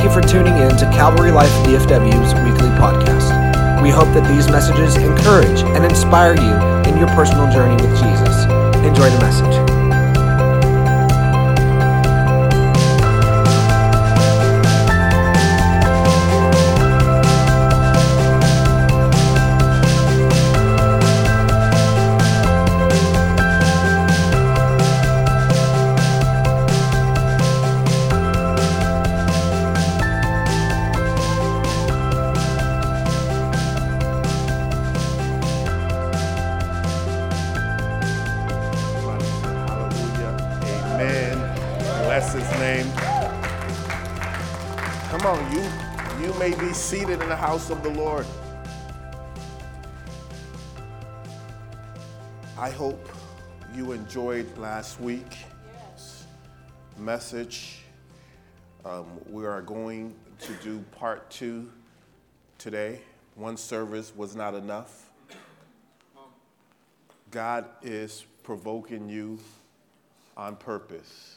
Thank you for tuning in to Calvary Life DFW's weekly podcast. We hope that these messages encourage and inspire you in your personal journey with Jesus. Enjoy the message. House of the Lord. I hope you enjoyed last week's message. Um, we are going to do part two today. One service was not enough. God is provoking you on purpose.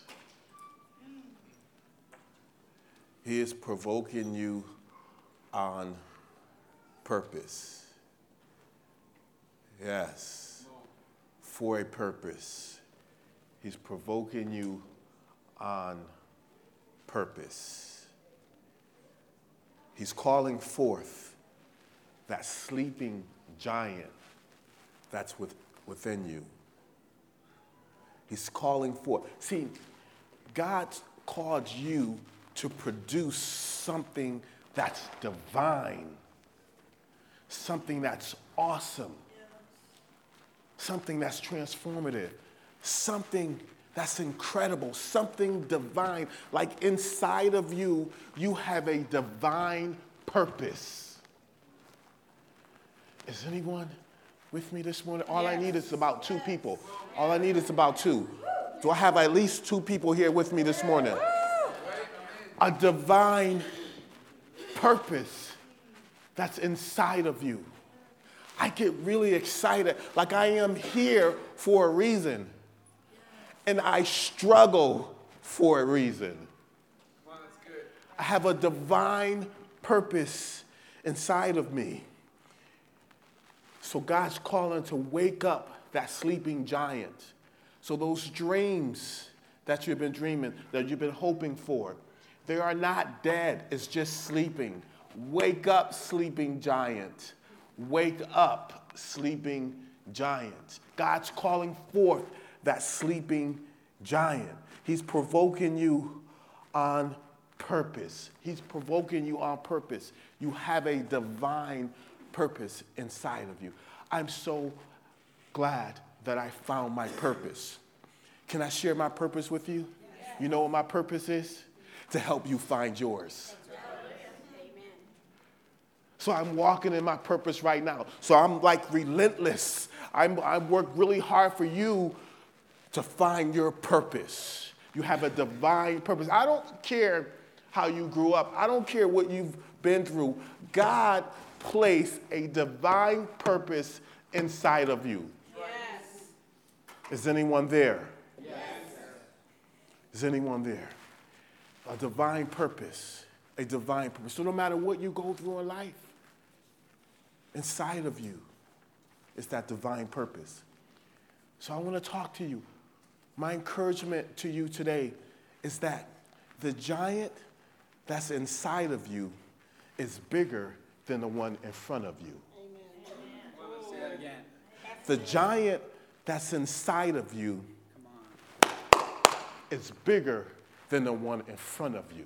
He is provoking you on purpose. Yes, for a purpose. He's provoking you on purpose. He's calling forth that sleeping giant that's with, within you. He's calling forth. See, God called you to produce something that's divine, something that's awesome, something that's transformative, something that's incredible, something divine. Like inside of you, you have a divine purpose. Is anyone with me this morning? All I need is about two people. All I need is about two. Do I have at least two people here with me this morning? A divine purpose that's inside of you. I get really excited, like I am here for a reason, and I struggle for a reason. I have a divine purpose inside of me. So God's calling to wake up that sleeping giant. So those dreams that you've been dreaming, that you've been hoping for, they are not dead. It's just sleeping. Wake up, sleeping giant. Wake up, sleeping giant. God's calling forth that sleeping giant. He's provoking you on purpose. He's provoking you on purpose. You have a divine purpose inside of you. I'm so glad that I found my purpose. Can I share my purpose with you? You know what my purpose is? To help you find yours. So I'm walking in my purpose right now. So I'm like relentless. I'm, I work really hard for you to find your purpose. You have a divine purpose. I don't care how you grew up, I don't care what you've been through. God placed a divine purpose inside of you. Yes. Is anyone there? Yes. Is anyone there? A divine purpose. A divine purpose. So no matter what you go through in life, inside of you is that divine purpose. So I want to talk to you. My encouragement to you today is that the giant that's inside of you is bigger than the one in front of you. The giant that's inside of you is bigger than the one in front of you.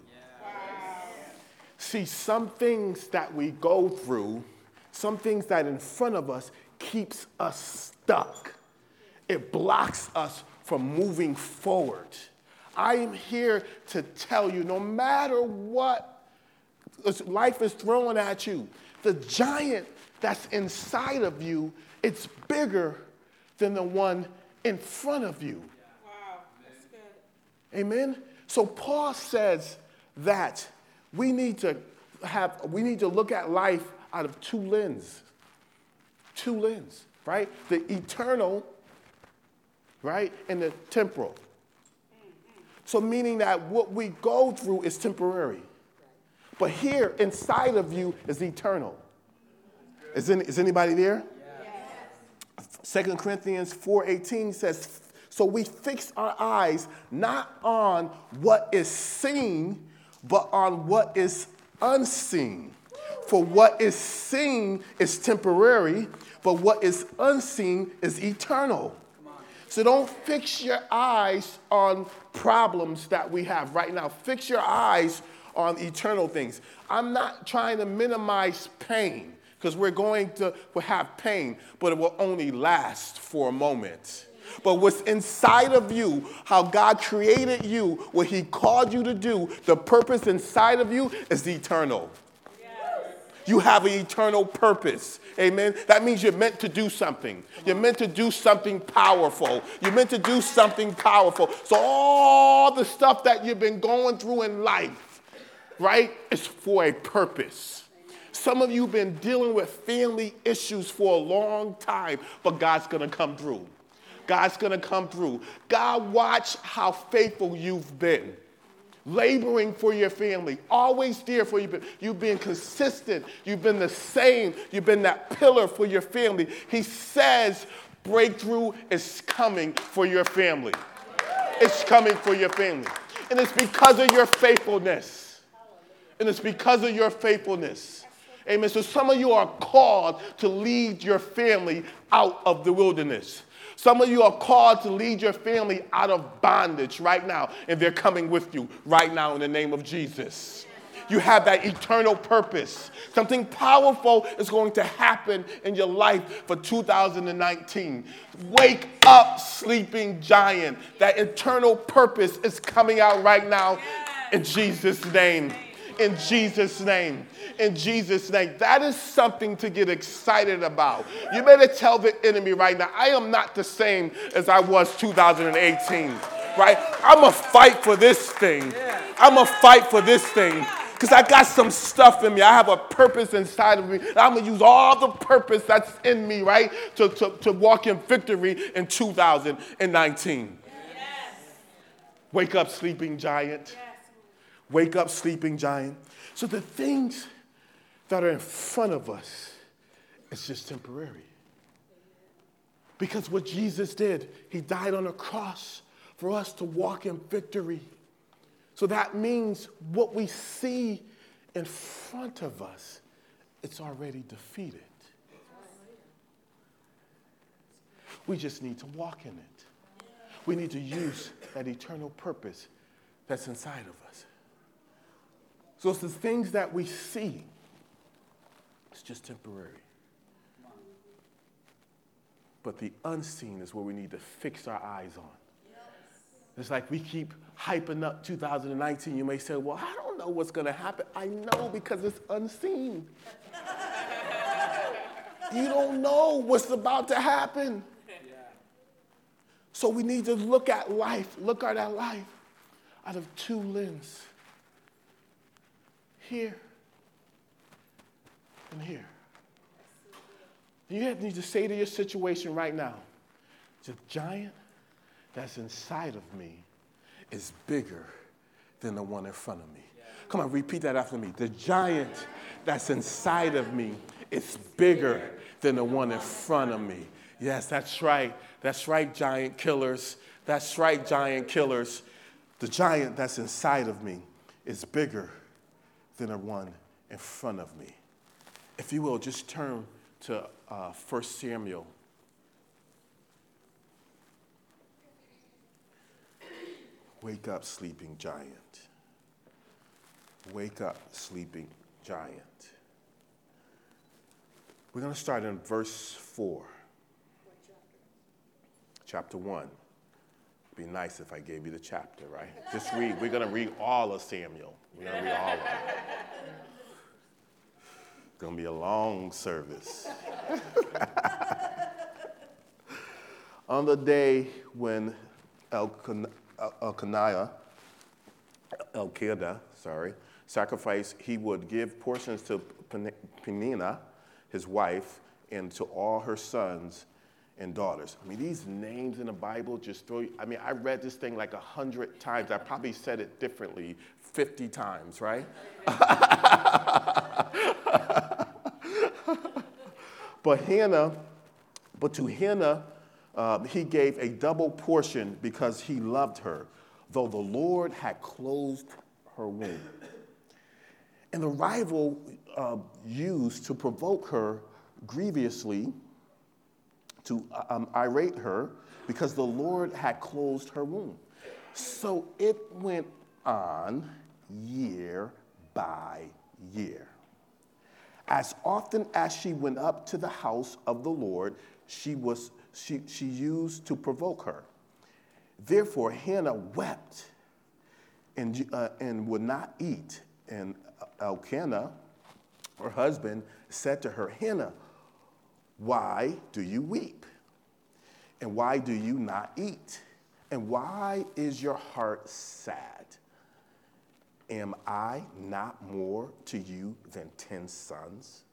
See, some things that we go through, some things that in front of us keeps us stuck. It blocks us from moving forward. I am here to tell you no matter what life is throwing at you, the giant that's inside of you, it's bigger than the one in front of you. Wow. That's good. Amen. So Paul says that we need to have we need to look at life out of two lenses. Two lenses, right? The eternal, right, and the temporal. So meaning that what we go through is temporary. But here inside of you is eternal. Is, any, is anybody there? Second Corinthians 4:18 says, "So we fix our eyes not on what is seen, but on what is unseen. For what is seen is temporary, but what is unseen is eternal." So don't fix your eyes on problems that we have right now. Fix your eyes on eternal things. I'm not trying to minimize pain because we're going to have pain, but it will only last for a moment. But what's inside of you, how God created you, what He called you to do, the purpose inside of you is eternal. You have an eternal purpose. Amen. That means you're meant to do something. You're meant to do something powerful. You're meant to do something powerful. So, all the stuff that you've been going through in life, right, is for a purpose. Some of you have been dealing with family issues for a long time, but God's gonna come through. God's gonna come through. God, watch how faithful you've been laboring for your family, always there for you. You've been consistent. You've been the same. You've been that pillar for your family. He says breakthrough is coming for your family. It's coming for your family. And it's because of your faithfulness. And it's because of your faithfulness. Amen. So some of you are called to lead your family out of the wilderness. Some of you are called to lead your family out of bondage right now, and they're coming with you right now in the name of Jesus. You have that eternal purpose. Something powerful is going to happen in your life for 2019. Wake up, sleeping giant. That eternal purpose is coming out right now in Jesus' name in Jesus' name. In Jesus' name. That is something to get excited about. You better tell the enemy right now, I am not the same as I was 2018, right? I'm a fight for this thing. I'm a fight for this thing because I got some stuff in me. I have a purpose inside of me. I'm going to use all the purpose that's in me, right, to, to, to walk in victory in 2019. Yes. Wake up, sleeping giant. Yes. Wake up, sleeping giant. So the things that are in front of us, it's just temporary. Because what Jesus did, he died on a cross for us to walk in victory. So that means what we see in front of us, it's already defeated. We just need to walk in it. We need to use that eternal purpose that's inside of us. So it's the things that we see, it's just temporary. But the unseen is where we need to fix our eyes on. It's like we keep hyping up 2019. You may say, Well, I don't know what's going to happen. I know because it's unseen. you don't know what's about to happen. So we need to look at life, look at our life out of two lenses here, and here. You need to say to your situation right now the giant that's inside of me is bigger than the one in front of me. Come on, repeat that after me. The giant that's inside of me is bigger than the one in front of me. Yes, that's right. That's right, giant killers. That's right, giant killers. The giant that's inside of me is bigger than the one in front of me. If you will, just turn to uh, 1 Samuel. Wake up, sleeping giant. Wake up, sleeping giant. We're going to start in verse 4. Chapter 1 be nice if I gave you the chapter, right? Just read. We're going to read all of Samuel. To read all. It's going to be a long service. On the day when Elkanah, Elkanah, sorry, sacrificed, he would give portions to Peninnah, his wife, and to all her sons and daughters. I mean, these names in the Bible just throw you. I mean, I read this thing like a hundred times. I probably said it differently 50 times, right? but Hannah, but to Hannah, uh, he gave a double portion because he loved her, though the Lord had closed her womb. And the rival uh, used to provoke her grievously, to um, irate her, because the Lord had closed her womb. So it went on year by year. As often as she went up to the house of the Lord, she, was, she, she used to provoke her. Therefore, Hannah wept and, uh, and would not eat. And Elkanah, her husband, said to her, Hannah, why do you weep? And why do you not eat? And why is your heart sad? Am I not more to you than ten sons?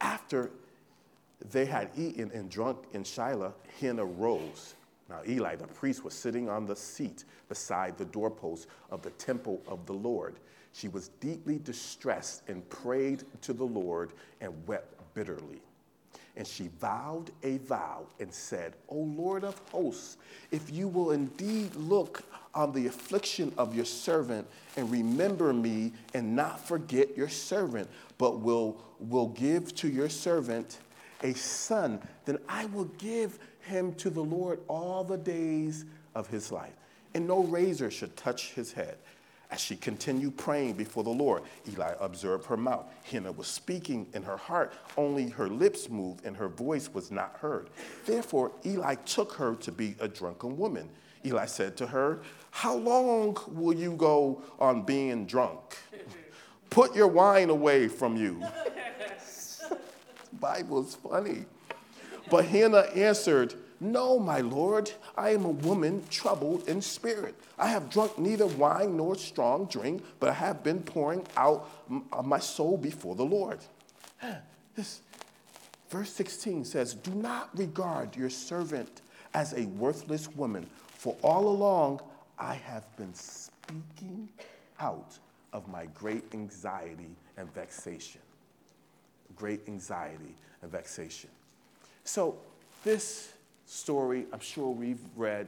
After they had eaten and drunk in Shiloh, Hannah rose. Now, Eli, the priest, was sitting on the seat beside the doorpost of the temple of the Lord. She was deeply distressed and prayed to the Lord and wept bitterly. And she vowed a vow and said, O Lord of hosts, if you will indeed look on the affliction of your servant and remember me and not forget your servant, but will, will give to your servant a son, then I will give him to the Lord all the days of his life. And no razor should touch his head. As she continued praying before the Lord, Eli observed her mouth. Hannah was speaking in her heart, only her lips moved and her voice was not heard. Therefore, Eli took her to be a drunken woman. Eli said to her, How long will you go on being drunk? Put your wine away from you. Bible is funny. But Hannah answered, no, my Lord, I am a woman troubled in spirit. I have drunk neither wine nor strong drink, but I have been pouring out uh, my soul before the Lord. This verse 16 says, Do not regard your servant as a worthless woman, for all along I have been speaking out of my great anxiety and vexation. Great anxiety and vexation. So, this story I'm sure we've read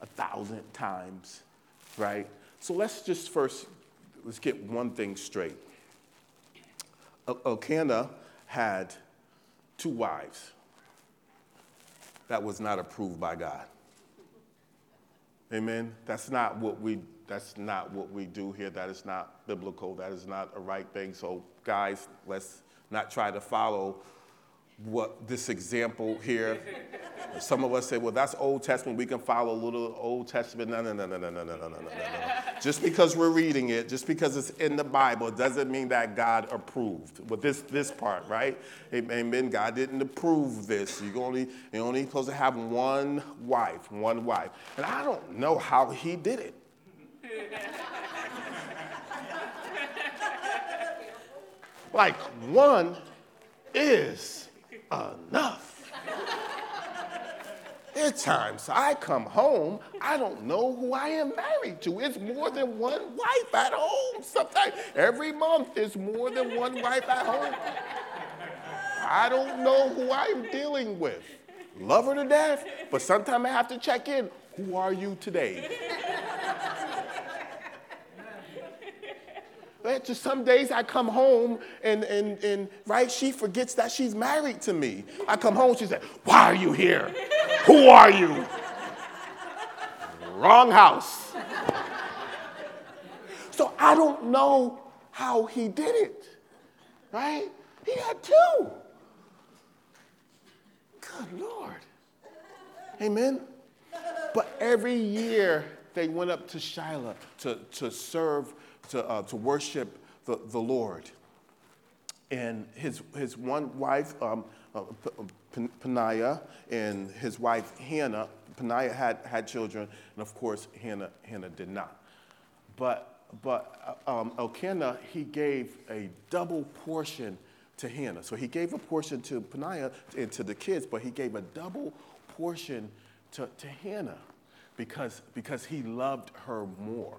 a thousand times, right? So let's just first let's get one thing straight. Elkanah had two wives. That was not approved by God. Amen. That's not what we that's not what we do here. That is not biblical. That is not a right thing. So guys, let's not try to follow what this example here. Some of us say, well, that's Old Testament. We can follow a little Old Testament. No, no, no, no, no, no, no, no, no, no. Just because we're reading it, just because it's in the Bible, doesn't mean that God approved. But this this part, right? Amen. God didn't approve this. You only you're only supposed to have one wife, one wife. And I don't know how he did it. like one is enough. There are times I come home, I don't know who I am married to. It's more than one wife at home. Sometimes every month there's more than one wife at home. I don't know who I'm dealing with. Love her to death, but sometimes I have to check in. Who are you today? Right? Just some days I come home and, and, and, right, she forgets that she's married to me. I come home, she said, Why are you here? Who are you? Wrong house. So I don't know how he did it, right? He had two. Good Lord. Amen. But every year they went up to Shiloh to, to serve to, uh, to worship the, the Lord. And his, his one wife, um, uh, Peninnah, and his wife Hannah, Peninnah had, had children, and of course, Hannah, Hannah did not. But, but uh, um, Elkanah, he gave a double portion to Hannah. So he gave a portion to Peninnah and to the kids, but he gave a double portion to, to Hannah because, because he loved her more.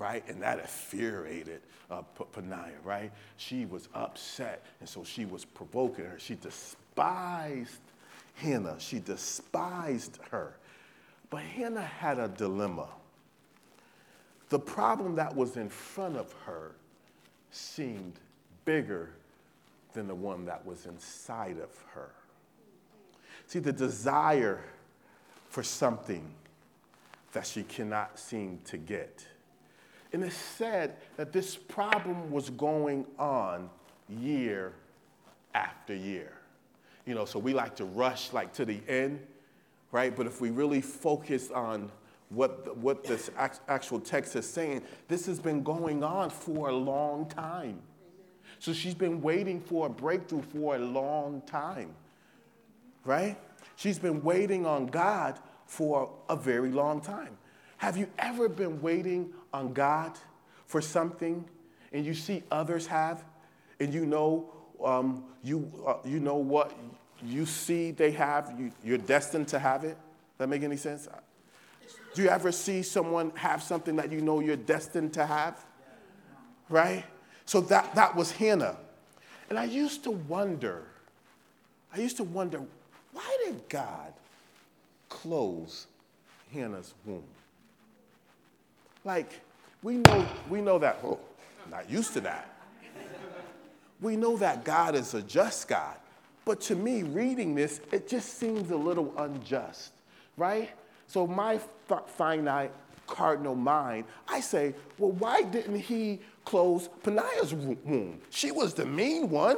Right? And that infuriated uh, Peninnah, right? She was upset, and so she was provoking her. She despised Hannah. She despised her. But Hannah had a dilemma. The problem that was in front of her seemed bigger than the one that was inside of her. See, the desire for something that she cannot seem to get. And it's said that this problem was going on year after year. You know, so we like to rush like to the end, right? But if we really focus on what, the, what this actual text is saying, this has been going on for a long time. So she's been waiting for a breakthrough for a long time, right? She's been waiting on God for a very long time. Have you ever been waiting on God for something and you see others have and you know um, you, uh, you know what you see they have, you, you're destined to have it? That make any sense? Do you ever see someone have something that you know you're destined to have? Right? So that, that was Hannah. And I used to wonder, I used to wonder, why did God close Hannah's womb? Like, we know, we know that, oh, not used to that. We know that God is a just God. But to me, reading this, it just seems a little unjust, right? So my finite cardinal mind, I say, well, why didn't he close Peninnah's womb? She was the mean one.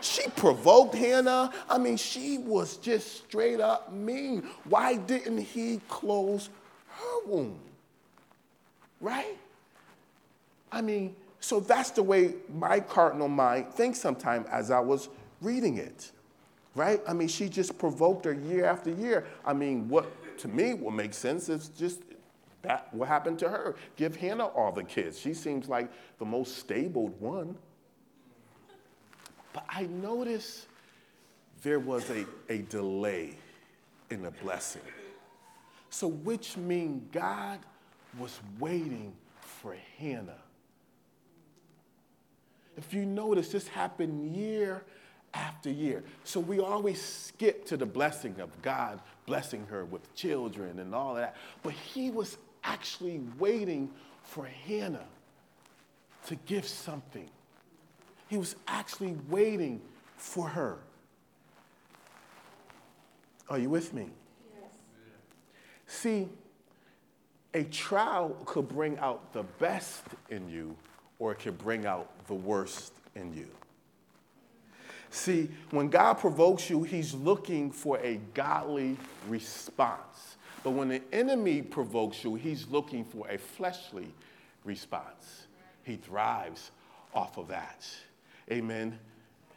She provoked Hannah. I mean, she was just straight up mean. Why didn't he close her womb? Right? I mean, so that's the way my cardinal mind thinks sometimes as I was reading it. Right? I mean, she just provoked her year after year. I mean, what to me will make sense is just that what happened to her. Give Hannah all the kids. She seems like the most stable one. But I noticed there was a, a delay in the blessing. So, which means God was waiting for Hannah. If you notice, this happened year after year. So we always skip to the blessing of God blessing her with children and all that. But he was actually waiting for Hannah to give something. He was actually waiting for her. Are you with me? Yes. See, a trial could bring out the best in you, or it could bring out the worst in you. See, when God provokes you, He's looking for a godly response. But when the enemy provokes you, He's looking for a fleshly response. He thrives off of that. Amen.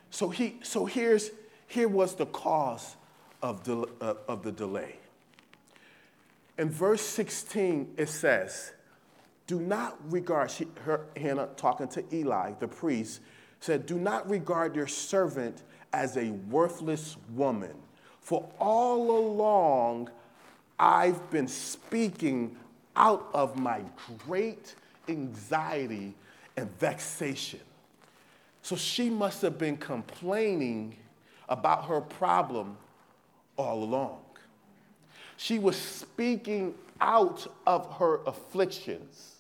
So, he, so here's, here was the cause of, the, uh, of the delay. In verse 16, it says, Do not regard, she, her, Hannah talking to Eli, the priest, said, Do not regard your servant as a worthless woman, for all along I've been speaking out of my great anxiety and vexation. So she must have been complaining about her problem all along. She was speaking out of her afflictions.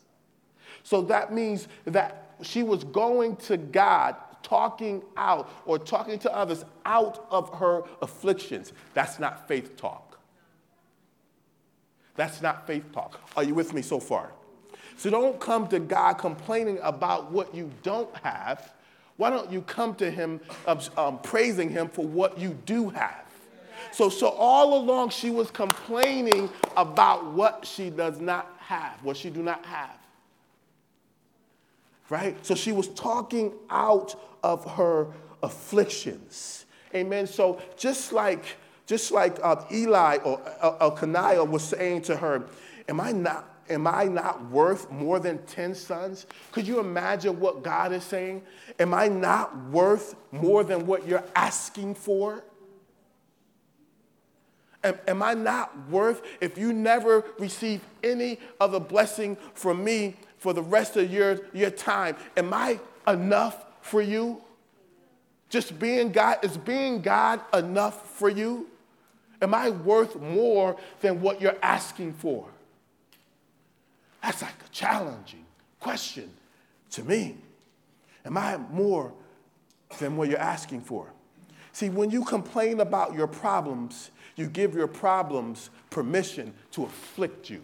So that means that she was going to God, talking out or talking to others out of her afflictions. That's not faith talk. That's not faith talk. Are you with me so far? So don't come to God complaining about what you don't have. Why don't you come to Him um, praising Him for what you do have? So, so all along she was complaining about what she does not have, what she do not have. Right? So she was talking out of her afflictions. Amen. So just like just like uh, Eli or uh, Elkanah was saying to her, "Am I not am I not worth more than 10 sons? Could you imagine what God is saying? Am I not worth more than what you're asking for? Am, am I not worth, if you never receive any of the blessing from me, for the rest of your, your time. Am I enough for you? Just being God, is being God enough for you? Am I worth more than what you're asking for? That's like a challenging question to me. Am I more than what you're asking for? See, when you complain about your problems, you give your problems permission to afflict you.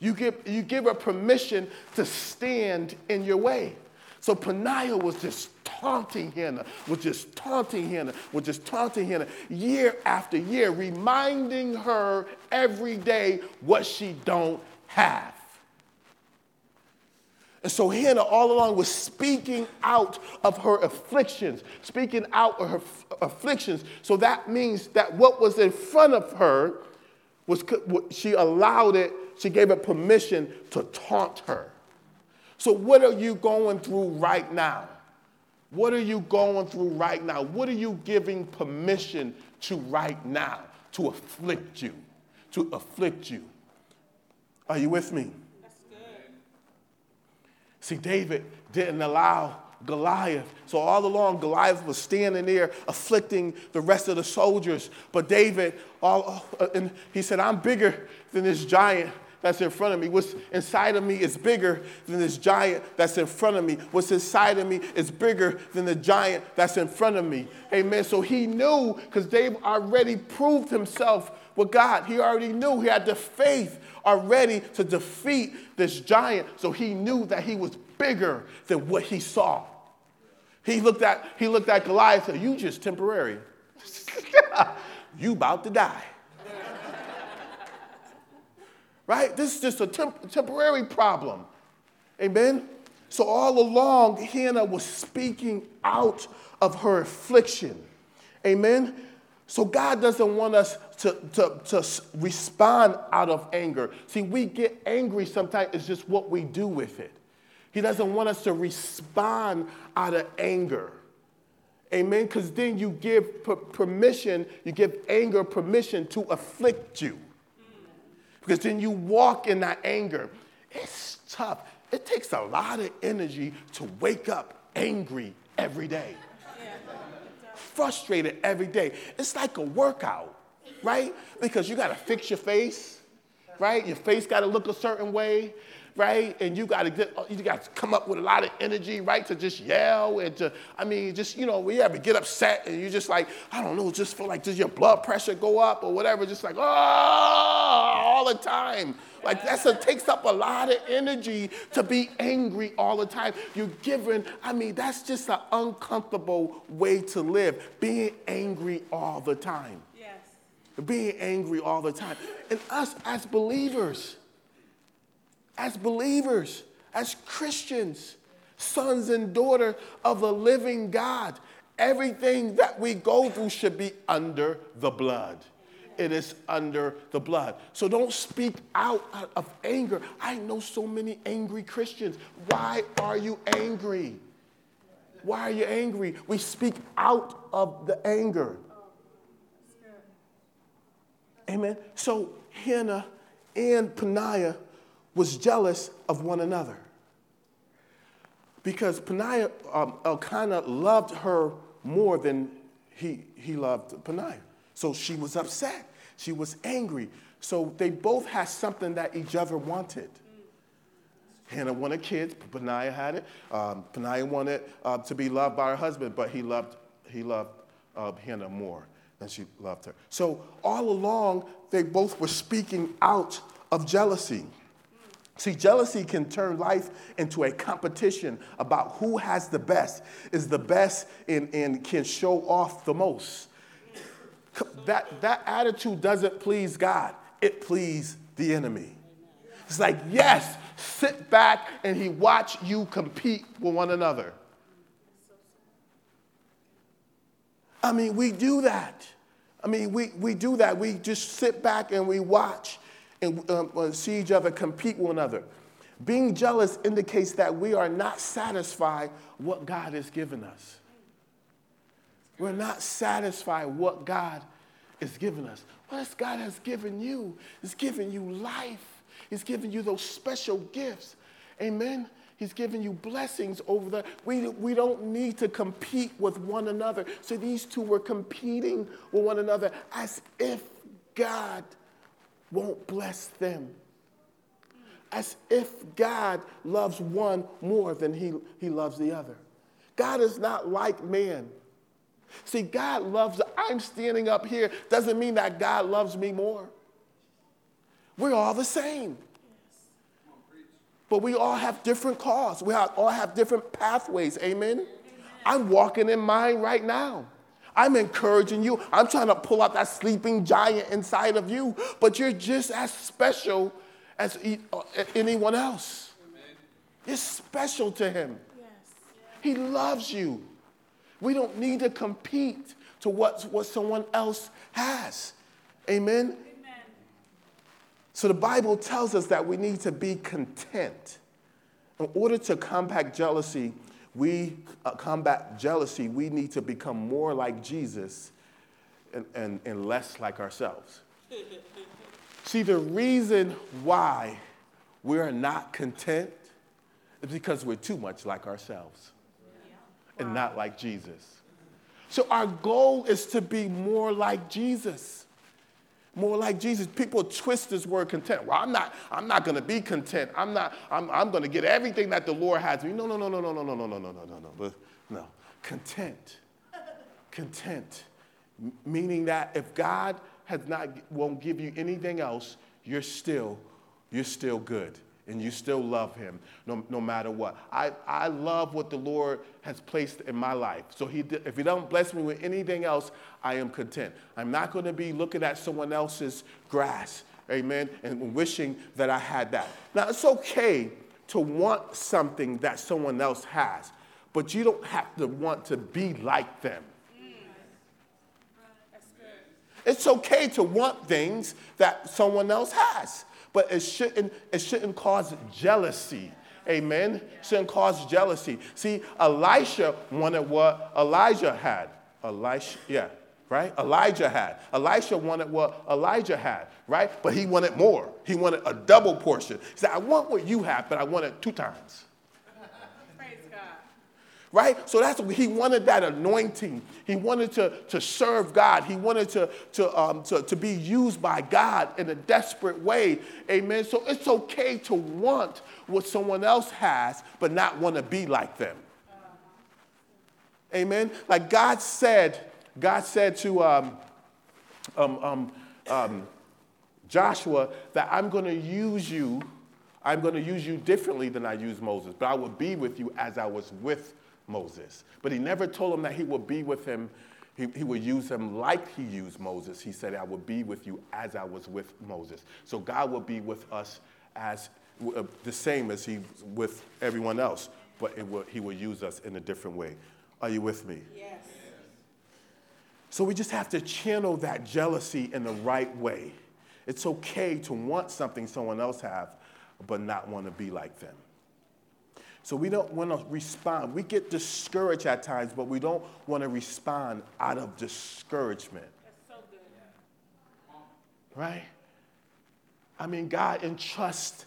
You give, you give her permission to stand in your way. So Peninnah was just taunting Hannah, was just taunting Hannah, was just taunting Hannah year after year, reminding her every day what she don't have. And so Hannah all along was speaking out of her afflictions, speaking out of her afflictions. So that means that what was in front of her was she allowed it, she gave it permission to taunt her. So, what are you going through right now? What are you going through right now? What are you giving permission to right now to afflict you? To afflict you. Are you with me? See, David didn't allow Goliath. So all along, Goliath was standing there afflicting the rest of the soldiers. But David, all, uh, and he said, I'm bigger than this giant that's in front of me. What's inside of me is bigger than this giant that's in front of me. What's inside of me is bigger than the giant that's in front of me. Amen. So he knew because David already proved himself with God. He already knew he had the faith already to defeat this giant. So he knew that he was bigger than what he saw. He looked at, he looked at Goliath and said, You just temporary. you about to die right? This is just a temp- temporary problem. Amen? So, all along, Hannah was speaking out of her affliction. Amen? So, God doesn't want us to, to, to respond out of anger. See, we get angry sometimes, it's just what we do with it. He doesn't want us to respond out of anger. Amen? Because then you give permission, you give anger permission to afflict you because then you walk in that anger. It's tough. It takes a lot of energy to wake up angry every day, frustrated every day. It's like a workout, right? Because you got to fix your face, right? Your face got to look a certain way right? And you got to get, uh, you got to come up with a lot of energy, right? To just yell and to, I mean, just you know, we ever get upset and you just like, I don't know, just feel like does your blood pressure go up or whatever? Just like, oh, all the time. Like that's a takes up a lot of energy to be angry all the time. You're given, I mean, that's just an uncomfortable way to live, being angry all the time. Being angry all the time. And us as believers, as believers, as Christians, sons and daughters of the living God, everything that we go through should be under the blood. It is under the blood. So don't speak out of anger. I know so many angry Christians. Why are you angry? Why are you angry? We speak out of the anger. Amen. So Hannah and Peninnah was jealous of one another. Because Peninnah, um, Elkanah loved her more than he, he loved Peninnah. So she was upset. She was angry. So they both had something that each other wanted. Hannah wanted kids, Peninnah had it. Um, Peninnah wanted uh, to be loved by her husband, but he loved, he loved uh, Hannah more than she loved her. So all along, they both were speaking out of jealousy. See, jealousy can turn life into a competition about who has the best, is the best, and, and can show off the most. That, that attitude doesn't please God, it pleases the enemy. It's like, yes, sit back and he watch you compete with one another. I mean, we do that. I mean, we, we do that. We just sit back and we watch and um, see each other compete one another. Being jealous indicates that we are not satisfied what God has given us. We're not satisfied what God is giving us. What God has given you is giving you life. He's given you those special gifts. Amen. He's given you blessings over the. We, we don't need to compete with one another. So these two were competing with one another as if God won't bless them. As if God loves one more than he, he loves the other. God is not like man. See, God loves, I'm standing up here, doesn't mean that God loves me more. We're all the same. But we all have different calls. We all have different pathways. Amen? I'm walking in mine right now. I'm encouraging you. I'm trying to pull out that sleeping giant inside of you, but you're just as special as uh, anyone else. Amen. You're special to him. Yes. He loves you. We don't need to compete to what, what someone else has. Amen? So the Bible tells us that we need to be content. In order to combat jealousy, we uh, combat jealousy, we need to become more like Jesus and, and, and less like ourselves. See, the reason why we're not content is because we're too much like ourselves and not like Jesus. So our goal is to be more like Jesus more like Jesus. People twist this word content. Well, I'm not, I'm not going to be content. I'm not, I'm, I'm going to get everything that the Lord has me. No, no, no, no, no, no, no, no, no, no, no, no, no. No. Content. Content. Meaning that if God has not, won't give you anything else, you're still, you're still good and you still love him no, no matter what. I, I love what the Lord has placed in my life. So he, if he doesn't bless me with anything else, I am content. I'm not going to be looking at someone else's grass, amen, and wishing that I had that. Now, it's okay to want something that someone else has, but you don't have to want to be like them. Mm. It's okay to want things that someone else has but it shouldn't, it shouldn't cause jealousy. Amen. Shouldn't cause jealousy. See, Elisha wanted what Elijah had. Elisha, yeah, right? Elijah had. Elisha wanted what Elijah had, right? But he wanted more. He wanted a double portion. He said, I want what you have, but I want it two times right? So that's he wanted that anointing. He wanted to, to serve God. He wanted to, to, um, to, to be used by God in a desperate way. Amen. So it's okay to want what someone else has, but not want to be like them. Amen. Like God said, God said to um, um, um, um Joshua that I'm going to use you. I'm going to use you differently than I used Moses, but I will be with you as I was with Moses. But he never told him that he would be with him, he, he would use him like he used Moses. He said, I will be with you as I was with Moses. So God will be with us as uh, the same as he with everyone else, but will, he will use us in a different way. Are you with me? Yes. So we just have to channel that jealousy in the right way. It's okay to want something someone else have, but not want to be like them. So we don't want to respond. We get discouraged at times, but we don't want to respond out of discouragement. That's so good. Right? I mean, God entrusts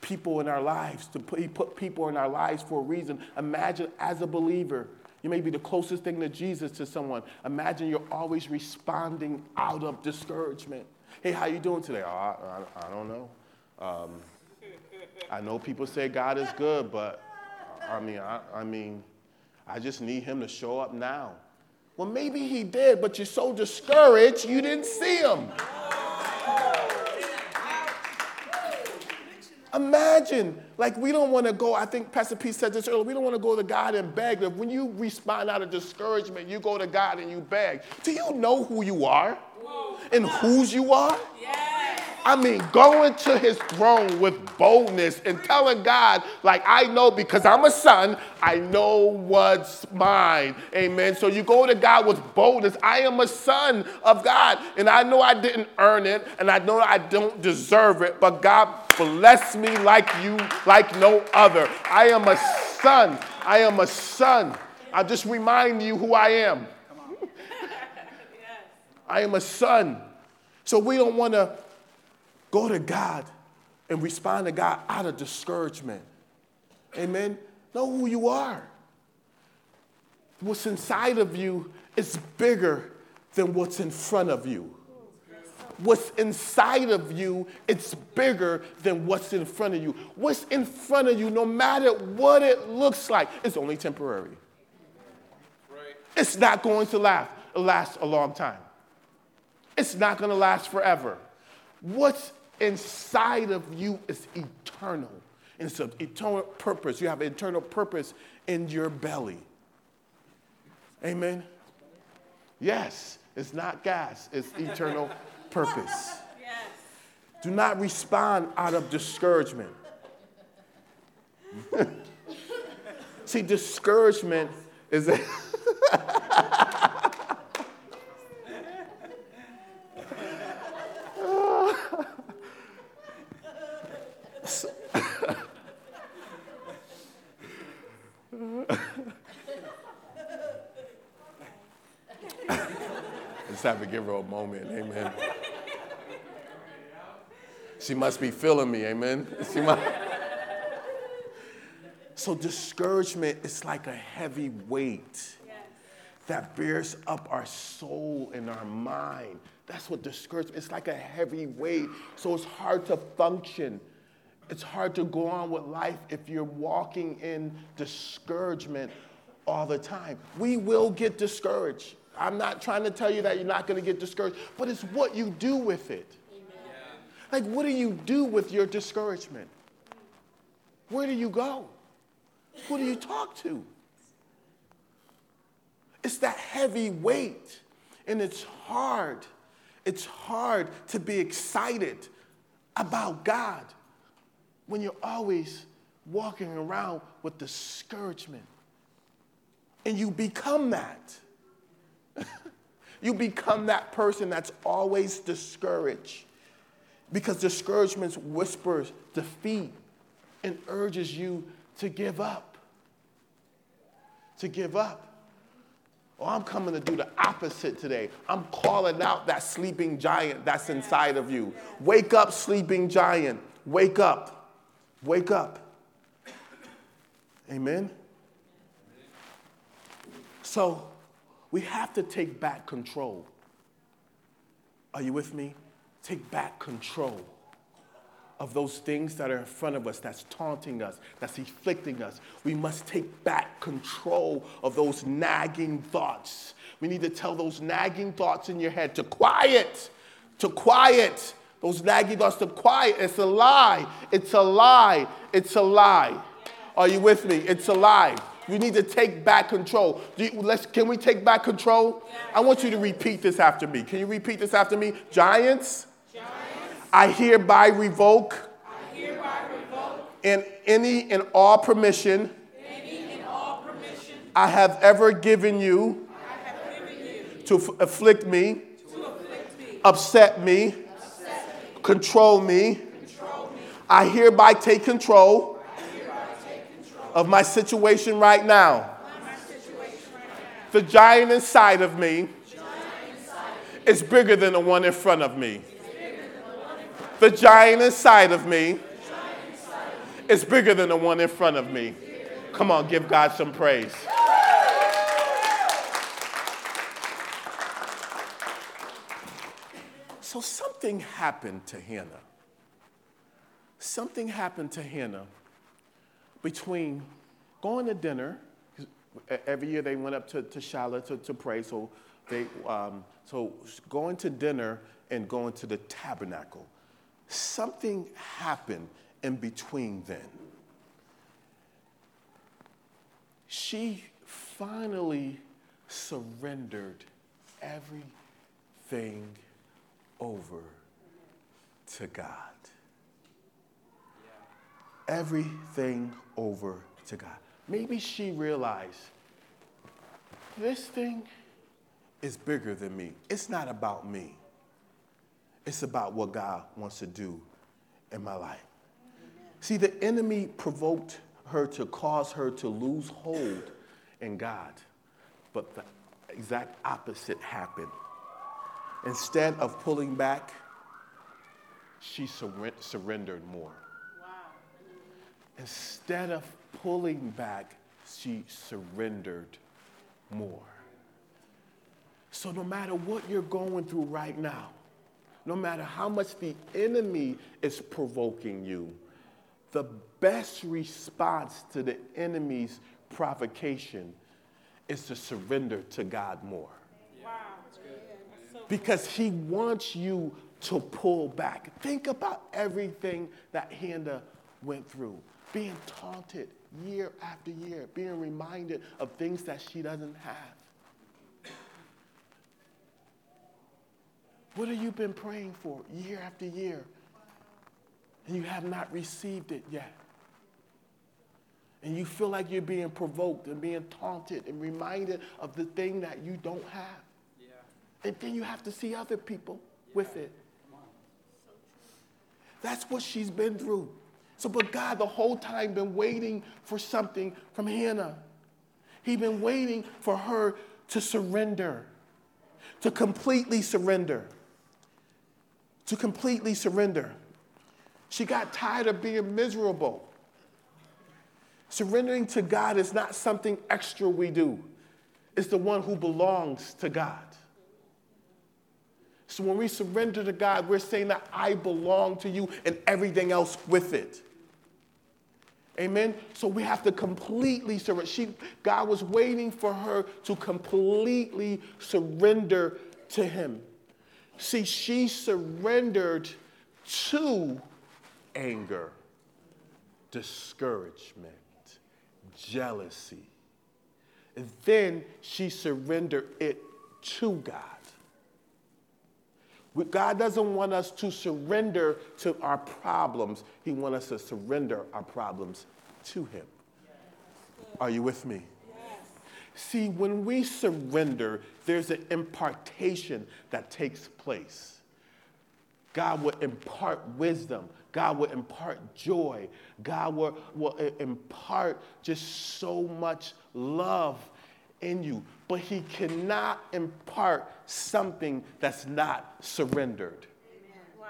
people in our lives. To put, he put people in our lives for a reason. Imagine as a believer, you may be the closest thing to Jesus to someone. Imagine you're always responding out of discouragement. Hey, how you doing today? Oh, I, I, I don't know. Um, I know people say God is good, but I mean, I, I mean, I just need him to show up now. Well, maybe he did, but you're so discouraged you didn't see him. Imagine, like, we don't want to go. I think Pastor Pete said this earlier. We don't want to go to God and beg. But when you respond out of discouragement, you go to God and you beg. Do you know who you are and whose you are? I mean, going to his throne with boldness and telling God, like, I know because I'm a son, I know what's mine. Amen. So you go to God with boldness. I am a son of God, and I know I didn't earn it, and I know I don't deserve it, but God bless me like you, like no other. I am a son. I am a son. I just remind you who I am. I am a son. So we don't want to go to God and respond to God out of discouragement. Amen. Know who you are. What's inside of you is bigger than what's in front of you. What's inside of you, it's bigger than what's in front of you. What's in front of you, no matter what it looks like, it's only temporary. Right. It's not going to last, last a long time. It's not going to last forever. What's inside of you is eternal. And it's an eternal purpose. You have an eternal purpose in your belly. Amen? Yes, it's not gas, it's eternal purpose. Yes. Do not respond out of discouragement. See, discouragement is a A moment. Amen. She must be feeling me. Amen. She must. So discouragement is like a heavy weight that bears up our soul and our mind. That's what discouragement. It's like a heavy weight. So it's hard to function. It's hard to go on with life if you're walking in discouragement all the time. We will get discouraged. I'm not trying to tell you that you're not going to get discouraged, but it's what you do with it. Like, what do you do with your discouragement? Where do you go? Who do you talk to? It's that heavy weight, and it's hard. It's hard to be excited about God when you're always walking around with discouragement. And you become that. You become that person that's always discouraged because discouragement whispers defeat and urges you to give up. To give up. Oh, I'm coming to do the opposite today. I'm calling out that sleeping giant that's inside of you. Wake up, sleeping giant. Wake up. Wake up. Amen. So, we have to take back control. Are you with me? Take back control of those things that are in front of us that's taunting us, that's afflicting us. We must take back control of those nagging thoughts. We need to tell those nagging thoughts in your head to quiet, to quiet. Those nagging thoughts to quiet. It's a lie. It's a lie. It's a lie. Are you with me? It's a lie. You need to take back control. You, let's, can we take back control? I want you to repeat this after me. Can you repeat this after me? Giants, Giants I, hereby revoke, I hereby revoke in any and all permission, any and all permission I have ever given you, given you to f- afflict, me, to afflict me, upset me, upset me control, me. control me. I hereby take control of my situation right now. The giant inside of me is bigger than the one in front of me. The giant inside of me is bigger than the one in front of me. Come on, give God some praise. So something happened to Hannah. Something happened to Hannah between going to dinner, every year they went up to, to Shiloh to, to pray, so, they, um, so going to dinner and going to the tabernacle, something happened in between then. She finally surrendered everything over to God everything over to God. Maybe she realized this thing is bigger than me. It's not about me, it's about what God wants to do in my life. See, the enemy provoked her to cause her to lose hold in God, but the exact opposite happened. Instead of pulling back, she surrendered more. Instead of pulling back, she surrendered more. So, no matter what you're going through right now, no matter how much the enemy is provoking you, the best response to the enemy's provocation is to surrender to God more. Because he wants you to pull back. Think about everything that Hannah went through being taunted year after year, being reminded of things that she doesn't have. What have you been praying for year after year? And you have not received it yet. And you feel like you're being provoked and being taunted and reminded of the thing that you don't have. Yeah. And then you have to see other people yeah. with it. That's what she's been through. So, but God, the whole time, been waiting for something from Hannah. He'd been waiting for her to surrender, to completely surrender, to completely surrender. She got tired of being miserable. Surrendering to God is not something extra we do, it's the one who belongs to God. So when we surrender to God, we're saying that I belong to you and everything else with it. Amen. So we have to completely surrender. She, God was waiting for her to completely surrender to Him. See, she surrendered to anger, discouragement, jealousy. And then she surrendered it to God. God doesn't want us to surrender to our problems. He wants us to surrender our problems to Him. Are you with me? See, when we surrender, there's an impartation that takes place. God will impart wisdom. God will impart joy. God will, will impart just so much love in you, but he cannot impart something that's not surrendered. Wow.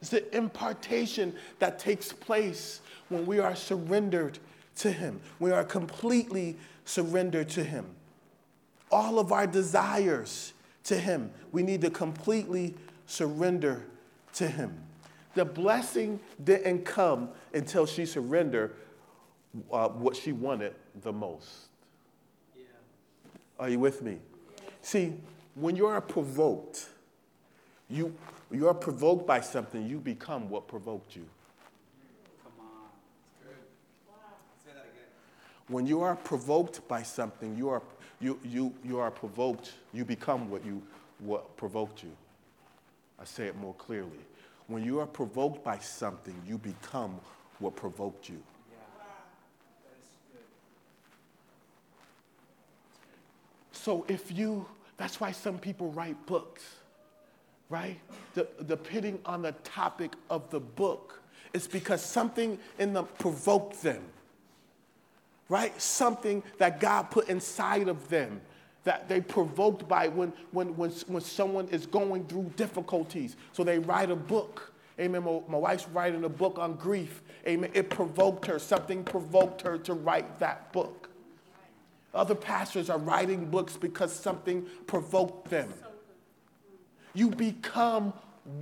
It's the impartation that takes place when we are surrendered to him. We are completely surrendered to him. All of our desires to him, we need to completely surrender to him. The blessing didn't come until she surrendered uh, what she wanted the most. Are you with me? See, when you are provoked, you, you are provoked by something, you become what provoked you. Come on. Say that again. When you are provoked by something, you are, you, you, you are provoked, you become what, you, what provoked you. I say it more clearly. When you are provoked by something, you become what provoked you. So if you, that's why some people write books, right? The, depending on the topic of the book, it's because something in them provoked them, right? Something that God put inside of them that they provoked by when, when, when, when someone is going through difficulties. So they write a book. Amen. My, my wife's writing a book on grief. Amen. It provoked her. Something provoked her to write that book. Other pastors are writing books because something provoked them. You become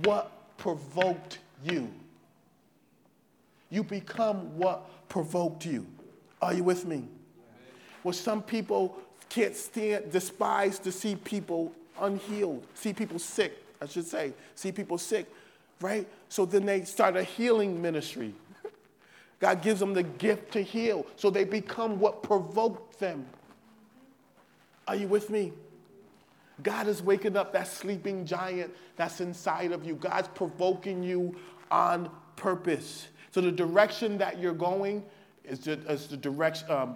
what provoked you. You become what provoked you. Are you with me? Well, some people can't stand, despise to see people unhealed, see people sick, I should say, see people sick, right? So then they start a healing ministry. God gives them the gift to heal, so they become what provoked them. Are you with me? God is waking up that sleeping giant that's inside of you. God's provoking you on purpose. So the direction that you're going is the, is the direction, um,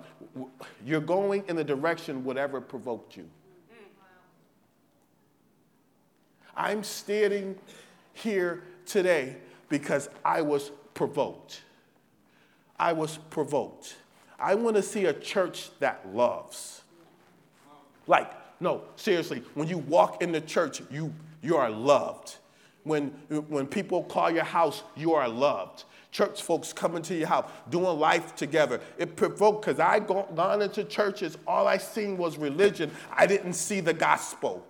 you're going in the direction whatever provoked you. I'm standing here today because I was provoked. I was provoked. I want to see a church that loves. Like, no, seriously, when you walk in the church, you, you are loved. When, when people call your house, you are loved. church folks coming to your house, doing life together. It provoked, because I gone into churches, all I seen was religion. I didn't see the gospel.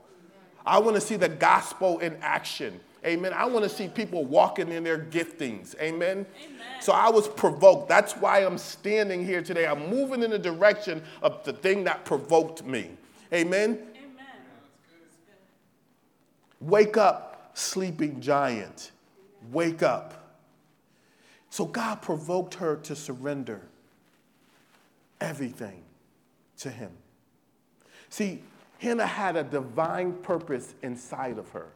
I want to see the gospel in action. Amen. I want to see people walking in their giftings. Amen? Amen. So I was provoked. That's why I'm standing here today. I'm moving in the direction of the thing that provoked me. Amen. Amen. Wake up, sleeping giant. Wake up. So God provoked her to surrender everything to Him. See, Hannah had a divine purpose inside of her.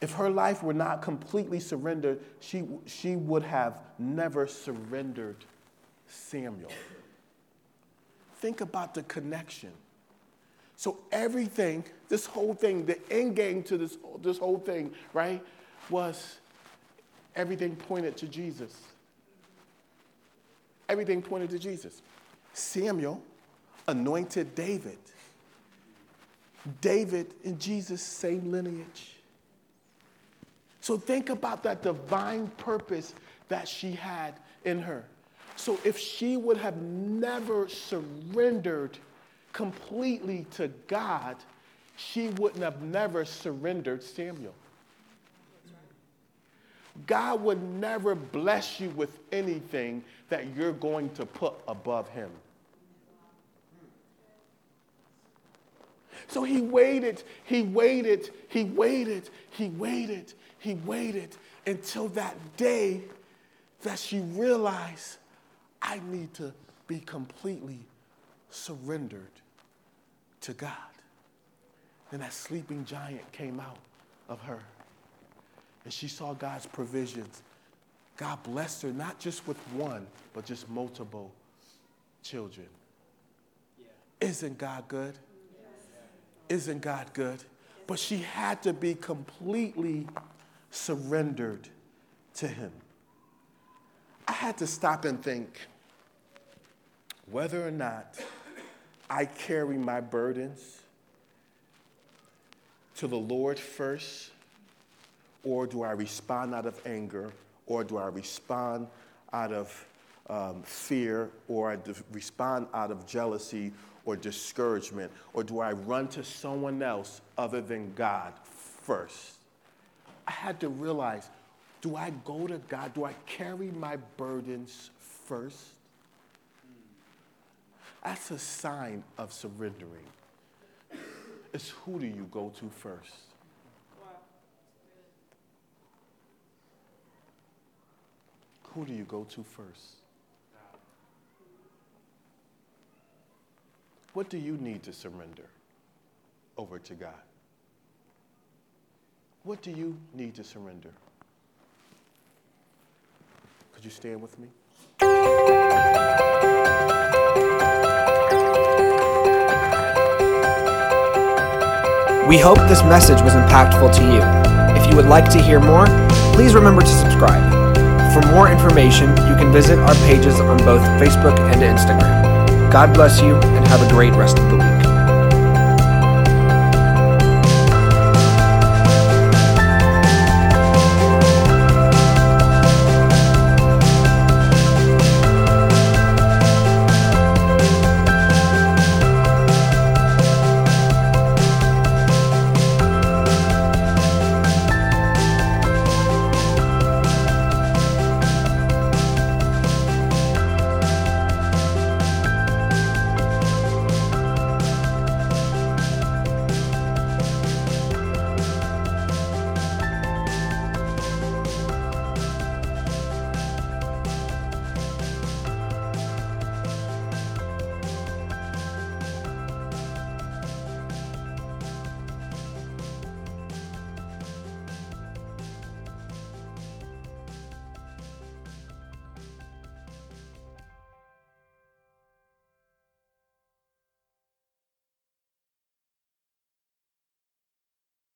If her life were not completely surrendered, she, she would have never surrendered Samuel. Think about the connection. So, everything, this whole thing, the end game to this, this whole thing, right, was everything pointed to Jesus. Everything pointed to Jesus. Samuel anointed David. David and Jesus, same lineage. So think about that divine purpose that she had in her. So if she would have never surrendered completely to God, she wouldn't have never surrendered Samuel. God would never bless you with anything that you're going to put above him. So he waited, he waited, he waited, he waited, he waited until that day that she realized I need to be completely surrendered to God. Then that sleeping giant came out of her. And she saw God's provisions. God blessed her not just with one, but just multiple children. Yeah. Isn't God good? Yes. Isn't God good? But she had to be completely surrendered to Him. I had to stop and think whether or not I carry my burdens to the Lord first, or do I respond out of anger, or do I respond out of um, fear, or I respond out of jealousy or discouragement, or do I run to someone else other than God first? I had to realize do I go to God? Do I carry my burdens first? That's a sign of surrendering. It's who do you go to first? Who do you go to first? What do you need to surrender over to God? What do you need to surrender? Could you stand with me? We hope this message was impactful to you. If you would like to hear more, please remember to subscribe. For more information, you can visit our pages on both Facebook and Instagram. God bless you and have a great rest of the week.